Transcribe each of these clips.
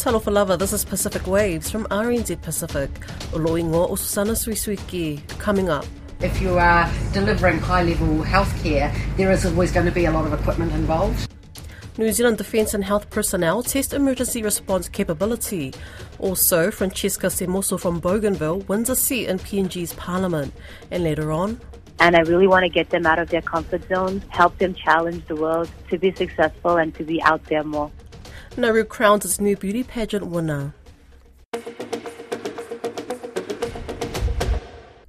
Talofa lava, this is Pacific Waves from RNZ Pacific. Oloingo o Susana Suisuiki coming up. If you are delivering high level healthcare, there is always going to be a lot of equipment involved. New Zealand Defence and Health personnel test emergency response capability. Also, Francesca Semoso from Bougainville wins a seat in PNG's parliament. And later on, and I really want to get them out of their comfort zone, help them challenge the world to be successful and to be out there more. Nauru crowns its new beauty pageant winner.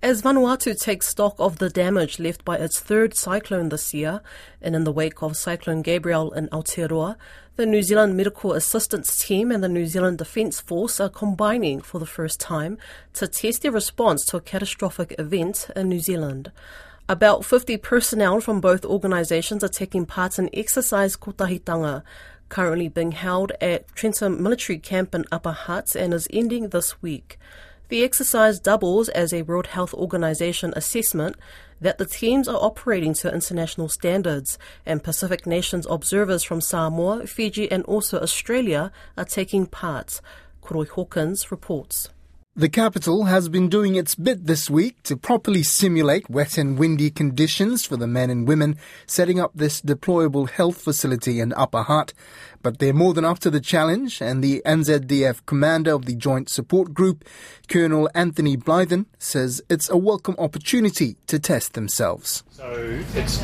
As Vanuatu takes stock of the damage left by its third cyclone this year, and in the wake of Cyclone Gabrielle in Aotearoa, the New Zealand Medical Assistance Team and the New Zealand Defence Force are combining for the first time to test their response to a catastrophic event in New Zealand. About 50 personnel from both organisations are taking part in Exercise Kotahitanga, currently being held at Trentham Military Camp in Upper Hutt and is ending this week. The exercise doubles as a World Health Organization assessment that the teams are operating to international standards, and Pacific nations observers from Samoa, Fiji, and also Australia are taking part. Koroi Hawkins reports. The capital has been doing its bit this week to properly simulate wet and windy conditions for the men and women setting up this deployable health facility in Upper Hutt. But they're more than up to the challenge, and the NZDF commander of the Joint Support Group, Colonel Anthony Blythen, says it's a welcome opportunity to test themselves. So it's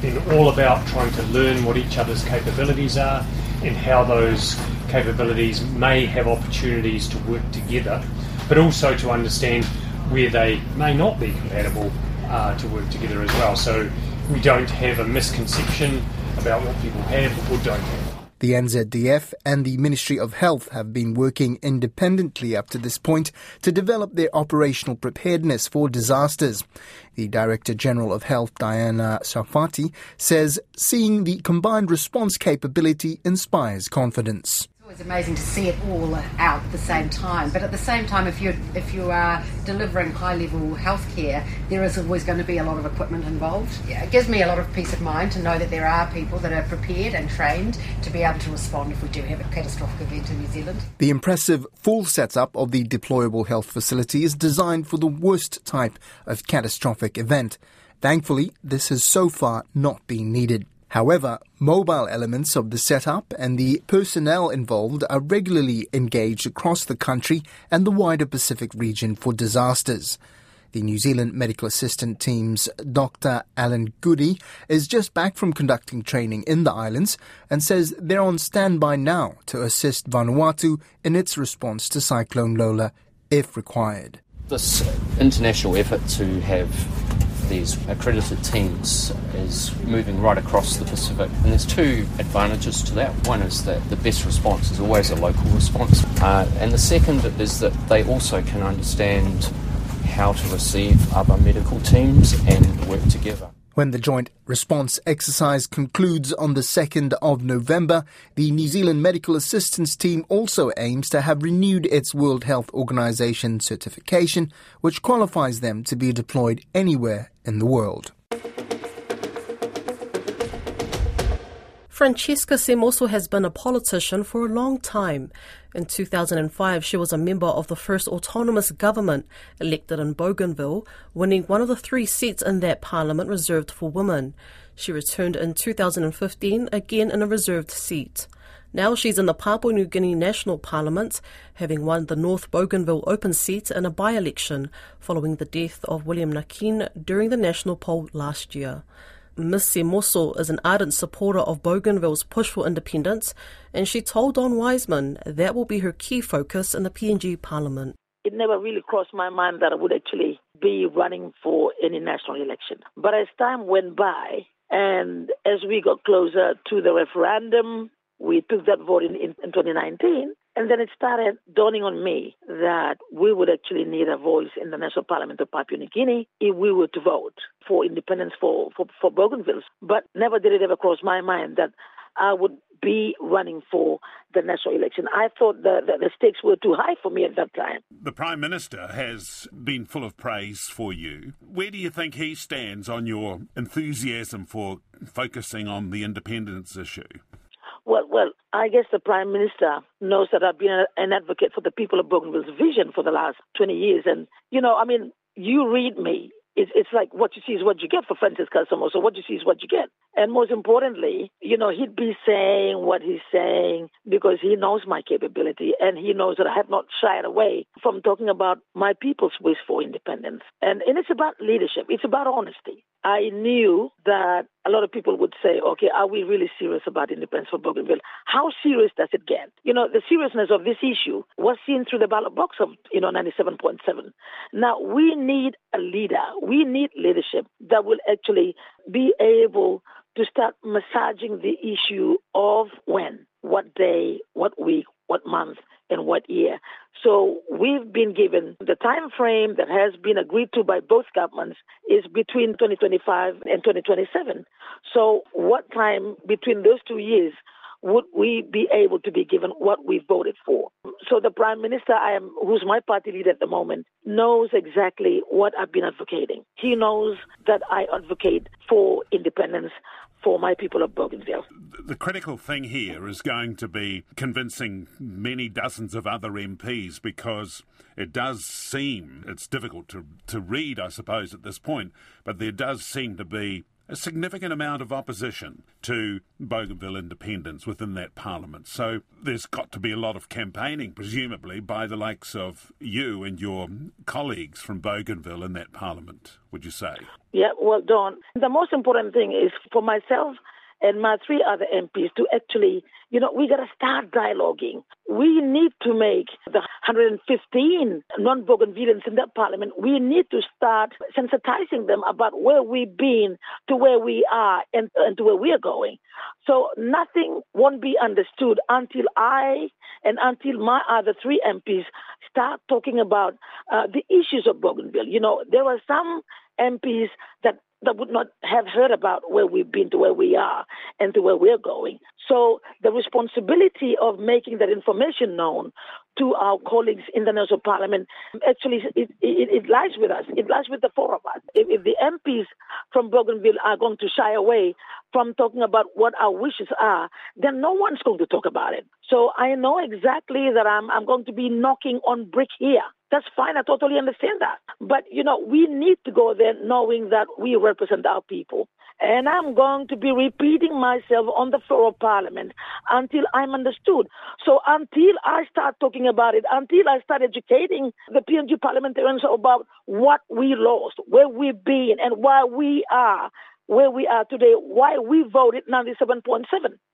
been all about trying to learn what each other's capabilities are and how those capabilities may have opportunities to work together but also to understand where they may not be compatible uh, to work together as well. So we don't have a misconception about what people have or don't have. The NZDF and the Ministry of Health have been working independently up to this point to develop their operational preparedness for disasters. The Director General of Health, Diana Sarfati, says seeing the combined response capability inspires confidence. It's amazing to see it all out at the same time. But at the same time, if you if you are delivering high level healthcare, there is always going to be a lot of equipment involved. Yeah, it gives me a lot of peace of mind to know that there are people that are prepared and trained to be able to respond if we do have a catastrophic event in New Zealand. The impressive full setup of the deployable health facility is designed for the worst type of catastrophic event. Thankfully, this has so far not been needed. However, mobile elements of the setup and the personnel involved are regularly engaged across the country and the wider Pacific region for disasters. The New Zealand Medical Assistant Team's Dr. Alan Goody is just back from conducting training in the islands and says they're on standby now to assist Vanuatu in its response to Cyclone Lola if required. This international effort to have these accredited teams is moving right across the Pacific. And there's two advantages to that. One is that the best response is always a local response. Uh, and the second is that they also can understand how to receive other medical teams and work together. When the joint response exercise concludes on the 2nd of November, the New Zealand Medical Assistance Team also aims to have renewed its World Health Organization certification, which qualifies them to be deployed anywhere in the world. Francesca Semoso has been a politician for a long time. In 2005, she was a member of the first autonomous government elected in Bougainville, winning one of the three seats in that parliament reserved for women. She returned in 2015, again in a reserved seat. Now she's in the Papua New Guinea National Parliament, having won the North Bougainville open seat in a by election following the death of William Nakin during the national poll last year. Ms. Semoso is an ardent supporter of Bougainville's push for independence, and she told Don Wiseman that will be her key focus in the PNG Parliament. It never really crossed my mind that I would actually be running for any national election. But as time went by, and as we got closer to the referendum, we took that vote in, in, in 2019. And then it started dawning on me that we would actually need a voice in the National Parliament of Papua New Guinea if we were to vote for independence for, for, for Bougainville. But never did it ever cross my mind that I would be running for the national election. I thought the, the, the, stakes were too high for me at that time. The Prime Minister has been full of praise for you. Where do you think he stands on your enthusiasm for focusing on the independence issue? Well, well, I guess the Prime Minister knows that I've been an advocate for the people of Bougainville's vision for the last 20 years. And, you know, I mean, you read me it's, it's like what you see is what you get for Francesca Semoso. So what you see is what you get. And most importantly, you know, he'd be saying what he's saying because he knows my capability and he knows that I have not shied away from talking about my people's wish for independence. And, and it's about leadership. It's about honesty. I knew that a lot of people would say, okay, are we really serious about independence for Bougainville? How serious does it get? You know, the seriousness of this issue was seen through the ballot box of, you know, 97.7. Now, we need a leader. We need leadership that will actually be able to start massaging the issue of when, what day, what week, what month, and what year. So we've been given the time frame that has been agreed to by both governments is between 2025 and 2027. So what time between those two years would we be able to be given what we voted for? So the prime minister, I am, who's my party leader at the moment, knows exactly what I've been advocating. He knows that I advocate for independence for my people of Bougainville. The critical thing here is going to be convincing many dozens of other MPs because it does seem, it's difficult to, to read, I suppose, at this point, but there does seem to be a significant amount of opposition to Bougainville independence within that parliament. So there's got to be a lot of campaigning, presumably, by the likes of you and your colleagues from Bougainville in that parliament, would you say? Yeah, well, Don, the most important thing is for myself and my three other MPs to actually, you know, we got to start dialoguing. We need to make the 115 non-Bougainvilleans in that parliament, we need to start sensitizing them about where we've been to where we are and, and to where we're going. So nothing won't be understood until I and until my other three MPs start talking about uh, the issues of Bougainville. You know, there were some MPs that that would not have heard about where we've been to where we are and to where we're going. So the responsibility of making that information known to our colleagues in the National Parliament actually it, it, it, lies with us. It lies with the four of us. If, if the MPs from Bougainville are going to shy away from talking about what our wishes are, then no one's going to talk about it. So I know exactly that I'm, I'm going to be knocking on brick here. That's fine. I totally understand that. But, you know, we need to go there knowing that we represent our people. And I'm going to be repeating myself on the floor of Parliament until I'm understood. So until I start talking about it, until I start educating the PNG parliamentarians about what we lost, where we've been, and why we are where we are today, why we voted 97.7.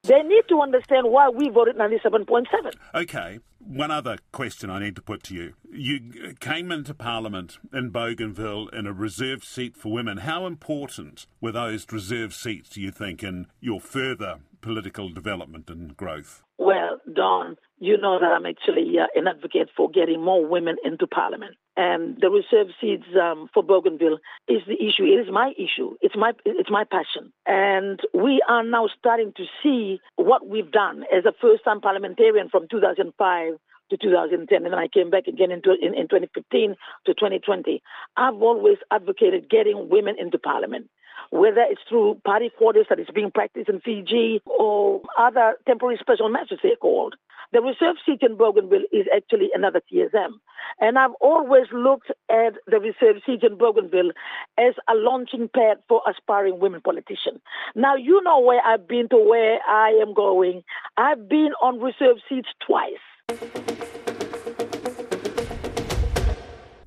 They need to understand why we voted 97.7. Okay. One other question I need to put to you. You came into Parliament in Bougainville in a reserved seat for women. How important were those reserved seats, do you think, in your further political development and growth? Well, Don, you know that I'm actually uh, an advocate for getting more women into Parliament. And the reserve seats um, for Bougainville is the issue. It is my issue. It's my it's my passion. And we are now starting to see what we've done as a first-time parliamentarian from 2005 to 2010, and then I came back again in, in, in 2015 to 2020. I've always advocated getting women into parliament whether it's through party quotas that is being practiced in Fiji or other temporary special measures they're called. The reserve seat in Bougainville is actually another TSM. And I've always looked at the reserve seat in Bougainville as a launching pad for aspiring women politicians. Now, you know where I've been to where I am going. I've been on reserve seats twice.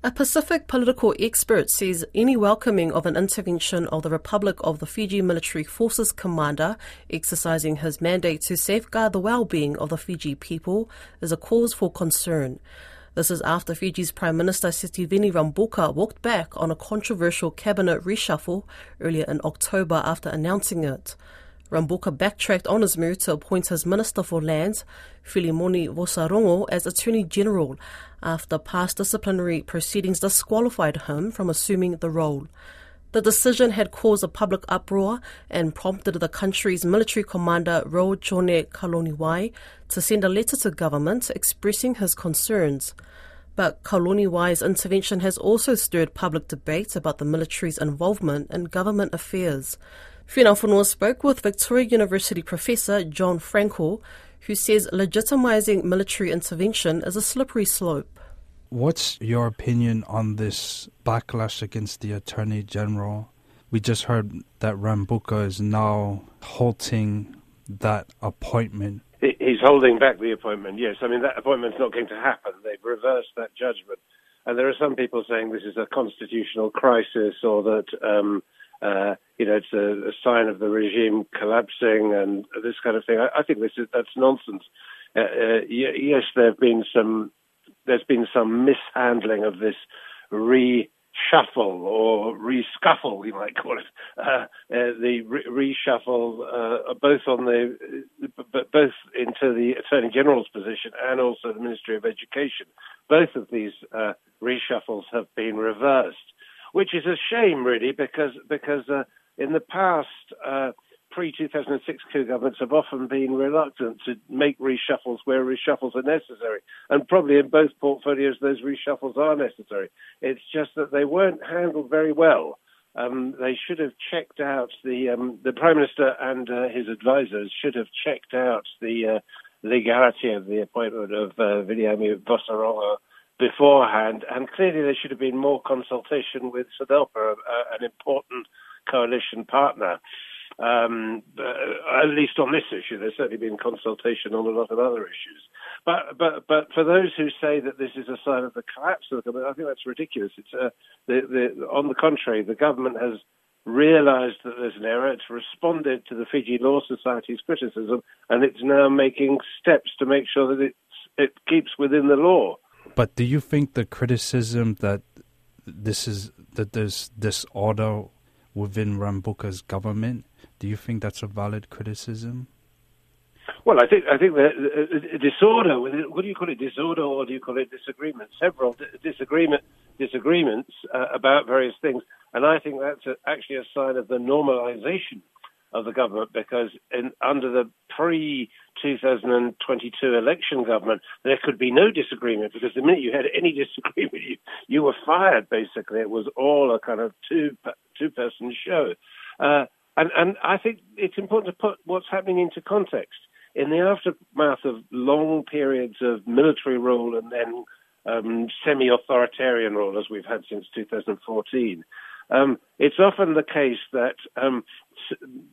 A Pacific political expert says any welcoming of an intervention of the Republic of the Fiji Military Forces commander exercising his mandate to safeguard the well-being of the Fiji people is a cause for concern. This is after Fiji's Prime Minister Sitiveni Rabuka walked back on a controversial cabinet reshuffle earlier in October after announcing it. Rabuka backtracked on his move to appoint his Minister for Lands, Filimoni Vosarogo, as Attorney General after past disciplinary proceedings disqualified him from assuming the role. The decision had caused a public uproar and prompted the country's military commander, Ro Jone Kalouniwai, to send a letter to government expressing his concerns. But Kalouniwai's intervention has also stirred public debate about the military's involvement in government affairs. Whina spoke with Victoria University professor Jon Fraenkel, who says legitimising military intervention is a slippery slope. What's your opinion on this backlash against the Attorney General? We just heard that Rabuka is now halting that appointment. He's holding back the appointment, yes. I mean, that appointment's not going to happen. They've reversed that judgment. And there are some people saying this is a constitutional crisis or that um, uh, you know, it's a, a, sign of the regime collapsing and this kind of thing. I, I think this is that's nonsense. Uh, uh, yes, there have been some. There's been some mishandling of this reshuffle or rescuffle, we might call it. Uh, uh, the re- reshuffle, uh, both on the, both into the Attorney General's position and also the Ministry of Education. Both of these reshuffles have been reversed which is a shame, really, because because uh, in the past, uh, pre 2006 coup governments have often been reluctant to make reshuffles where reshuffles are necessary, and probably in both portfolios those reshuffles are necessary. It's just that they weren't handled very well. Um, they should have checked out the um, the prime minister and uh, his advisors should have checked out the uh, legality of the appointment of uh, Viliami Vosarola beforehand, and clearly there should have been more consultation with SODELPA, uh, an important coalition partner. Um, uh, at least on this issue, there's certainly been consultation on a lot of other issues. But but but for those who say that this is a sign of the collapse of the government, I think that's ridiculous. It's uh, the, the, on the contrary, the government has realised that there's an error. It's responded to the Fiji Law Society's criticism, and it's now making steps to make sure that it it keeps within the law. But do you think the criticism that this is that there's disorder within Rabuka's government, do you think that's a valid criticism? Well, I think I think the, the disorder. What do you call it? Disorder, or do you call it disagreement? Several disagreement disagreements uh, about various things, and I think that's a, actually a sign of the normalisation of the government because in, under the pre 2022 election government, there could be no disagreement because the minute you had any disagreement, you, you were fired. Basically, it was all a kind of two two person show, uh, and and I think it's important to put what's happening into context. In the aftermath of long periods of military rule and then um, semi-authoritarian rule, as we've had since 2014, um, it's often the case that um,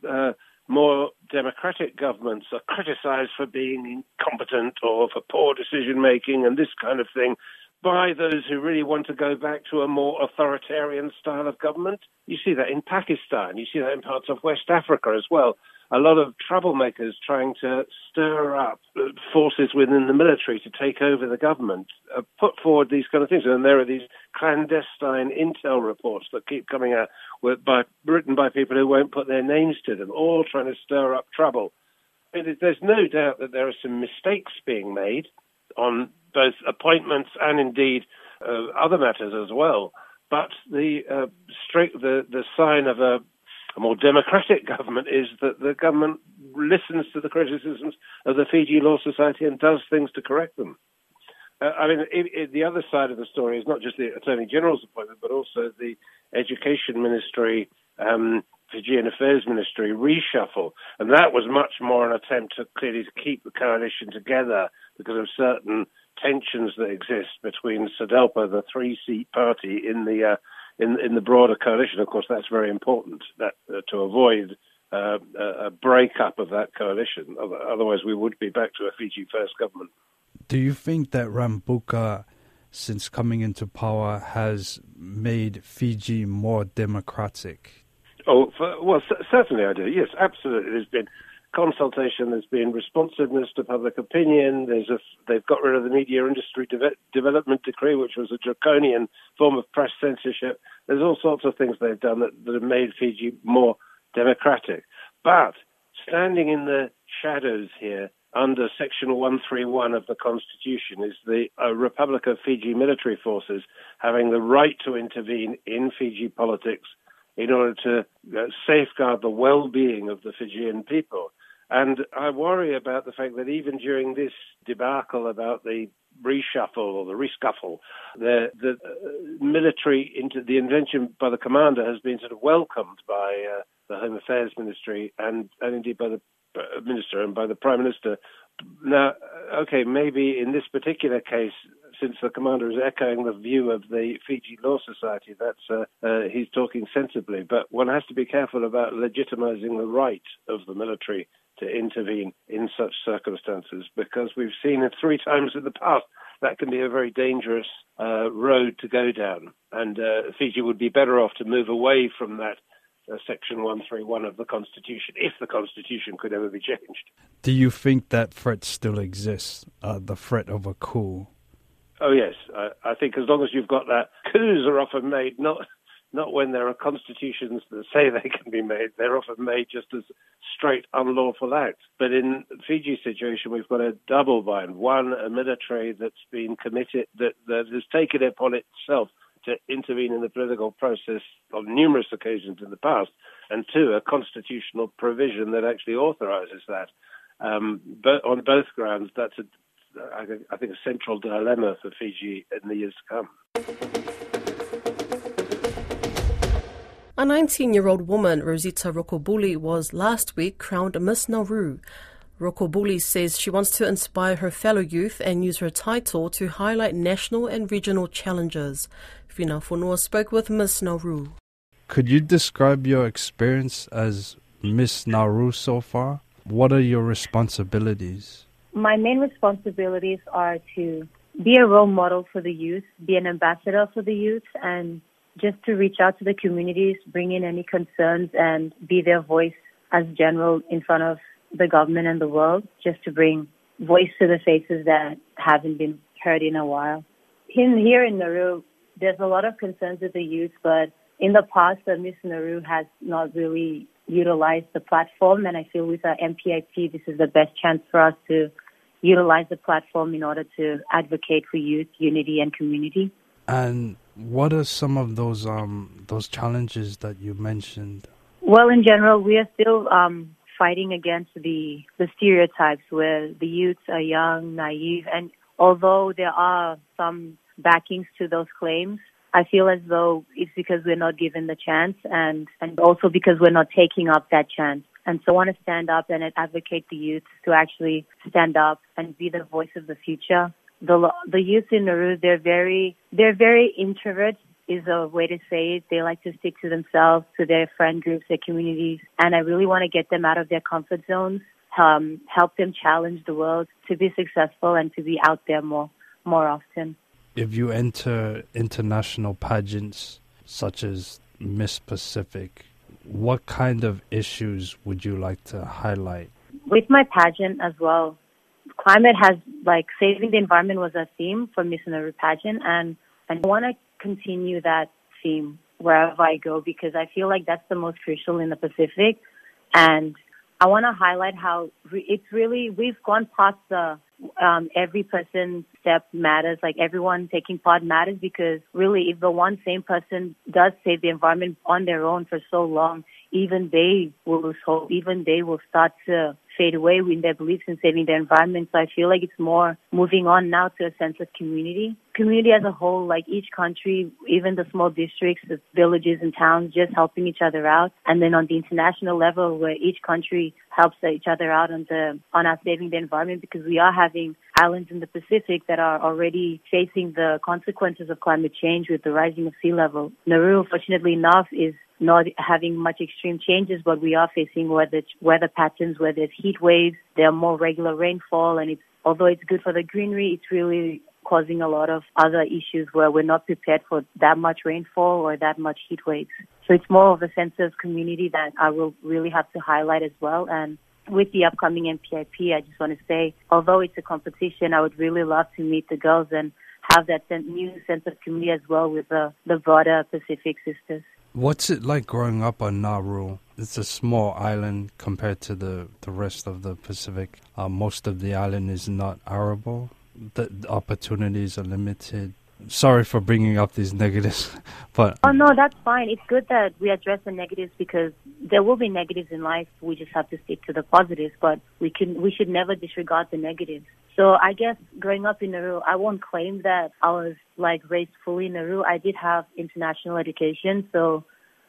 uh, more democratic governments are criticized for being incompetent or for poor decision making and this kind of thing by those who really want to go back to a more authoritarian style of government. You see that in Pakistan, you see that in parts of West Africa as well a lot of troublemakers trying to stir up forces within the military to take over the government uh, put forward these kind of things. And there are these clandestine intel reports that keep coming out with, by, written by people who won't put their names to them, all trying to stir up trouble. there's no doubt that there are some mistakes being made on both appointments and indeed uh, other matters as well. But the, uh, straight, the the sign of a a more democratic government is that the government listens to the criticisms of the Fiji Law Society and does things to correct them. Uh, I mean, it, it, the other side of the story is not just the Attorney General's appointment, but also the Education Ministry, um, Fijian Affairs Ministry reshuffle. And that was much more an attempt to clearly to keep the coalition together because of certain tensions that exist between SODELPA, the three-seat party in the uh, in in the broader coalition, of course, that's very important that uh, to avoid uh, a breakup of that coalition. Otherwise, we would be back to a Fiji first government. Do you think that Rabuka, since coming into power, has made Fiji more democratic? Oh, for, well, c- certainly I do. Yes, absolutely. There's been consultation. There's been responsiveness to public opinion. There's a, they've got rid of the media industry de- development decree, which was a draconian form of press censorship. There's all sorts of things they've done that, that have made Fiji more democratic. But standing in the shadows here under Section 131 of the Constitution is the uh, Republic of Fiji military forces having the right to intervene in Fiji politics in order to uh, safeguard the well-being of the Fijian people. And I worry about the fact that even during this debacle about the reshuffle or the rescuffle, the, the uh, military into the intervention by the commander has been sort of welcomed by uh, the Home Affairs Ministry and, and indeed by the uh, minister and by the prime minister. Now, okay, maybe in this particular case, since the commander is echoing the view of the Fiji Law Society, that's uh, uh, he's talking sensibly. But one has to be careful about legitimizing the right of the military to intervene in such circumstances because we've seen it three times in the past. That can be a very dangerous uh, road to go down, and uh, Fiji would be better off to move away from that uh, Section 131 of the Constitution, if the Constitution could ever be changed. Do you think that threat still exists, uh, the threat of a coup? Oh, yes. I, I think as long as you've got that, coups are often made not not when there are constitutions that say they can be made. They're often made just as straight unlawful acts. But in Fiji's situation, we've got a double bind. One, a military that's been committed, that, that has taken it upon itself to intervene in the political process on numerous occasions in the past. And two, a constitutional provision that actually authorizes that. Um, but on both grounds, that's a, I think, a central dilemma for Fiji in the years to come. A 19 year old woman, Rosita Rokobuli, was last week crowned Miss Nauru. Rokobuli says she wants to inspire her fellow youth and use her title to highlight national and regional challenges. Fina Fonua spoke with Miss Nauru. Could you describe your experience as Miss Nauru so far? What are your responsibilities? My main responsibilities are to be a role model for the youth, be an ambassador for the youth, and just to reach out to the communities, bring in any concerns, and be their voice as general in front of the government and the world, just to bring voice to the faces that haven't been heard in a while. In, here in Nauru, there's a lot of concerns with the youth, but in the past, the Miss Nauru has not really utilized the platform, and I feel with our MPIP, this is the best chance for us to utilize the platform in order to advocate for youth, unity, and community. And what are some of those um, those challenges that you mentioned? Well, in general, we are still um, fighting against the the stereotypes where the youths are young, naive, and although there are some backings to those claims, I feel as though it's because we're not given the chance, and and also because we're not taking up that chance. And so I want to stand up and advocate the youth to actually stand up and be the voice of the future the the youth in Nauru they're very they're very introvert is a way to say it. They like to stick to themselves, to their friend groups, their communities, and I really want to get them out of their comfort zones, um, help them challenge the world to be successful and to be out there more more often. If you enter international pageants such as Miss Pacific, what kind of issues would you like to highlight? With my pageant as well, climate has like saving the environment was a theme for Miss Nauru pageant, and I want to continue that theme wherever I go because I feel like that's the most crucial in the Pacific, and I want to highlight how it's really we've gone past the um, every person step matters, like everyone taking part matters because really if the one same person does save the environment on their own for so long, even they will lose hope, even they will start to fade away in their beliefs in saving the environment. So I feel like it's more moving on now to a sense of community. Community as a whole, like each country, even the small districts, the villages and towns, just helping each other out. And then on the international level, where each country helps each other out on the on our saving the environment, because we are having islands in the Pacific that are already facing the consequences of climate change with the rising of sea level. Nauru, fortunately enough, is not having much extreme changes, but we are facing weather weather patterns where there's heat waves, there are more regular rainfall, and it's although it's good for the greenery, it's really causing a lot of other issues where we're not prepared for that much rainfall or that much heat waves. So it's more of a sense of community that I will really have to highlight as well. And with the upcoming MPIP, I just want to say, although it's a competition, I would really love to meet the girls and have that new sense of community as well with the, the broader Pacific sisters. What's it like growing up on Nauru? It's a small island compared to the, the rest of the Pacific. Uh, most of the island is not arable. The, the opportunities are limited. sorry for bringing up these negatives, but oh no, that's fine. It's good that we address the negatives because there will be negatives in life. We just have to stick to the positives, but we can we should never disregard the negatives. So I guess growing up in Nauru, I won't claim that I was like raised fully in Nauru. I did have international education, so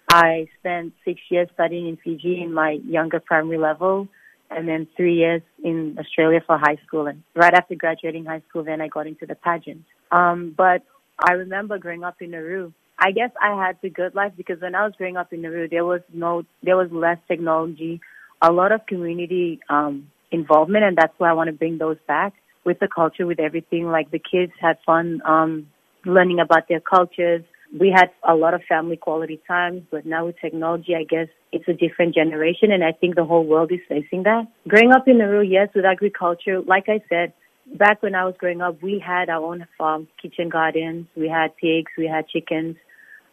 I spent six years studying in Fiji in my younger primary level and then three years in Australia for high school. And right after graduating high school, then I got into the pageant. Um, but I remember growing up in Nauru. I guess I had the good life because when I was growing up in Nauru, there was no, there was less technology, a lot of community um, involvement, and that's why I want to bring those back with the culture, with everything. Like the kids had fun um, learning about their cultures, we had a lot of family quality times, but now with technology, I guess it's a different generation, and I think the whole world is facing that. Growing up in Nauru, yes, with agriculture, like I said, back when I was growing up, we had our own farm, kitchen gardens, we had pigs, we had chickens,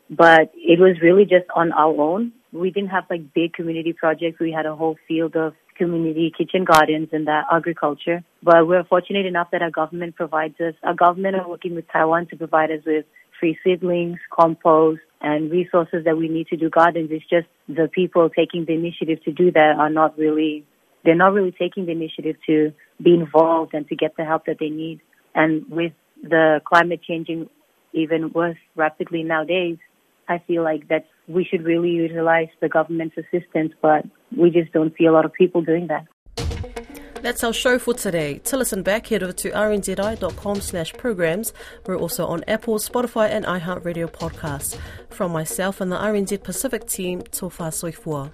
but it was really just on our own. We didn't have like big community projects. We had a whole field of community kitchen gardens and that agriculture. But we're fortunate enough that our government provides us, our government are working with Taiwan to provide us with free seedlings, compost, and resources that we need to do gardens. It's just the people taking the initiative to do that are not really, they're not really taking the initiative to be involved and to get the help that they need. And with the climate changing even worse rapidly nowadays, I feel like that we should really utilize the government's assistance, but we just don't see a lot of people doing that. That's our show for today. To listen back, head over to rnzi.com slash programs. We're also on Apple, Spotify and iHeartRadio podcasts. From myself and the RNZ Pacific team, Tofa Soifua.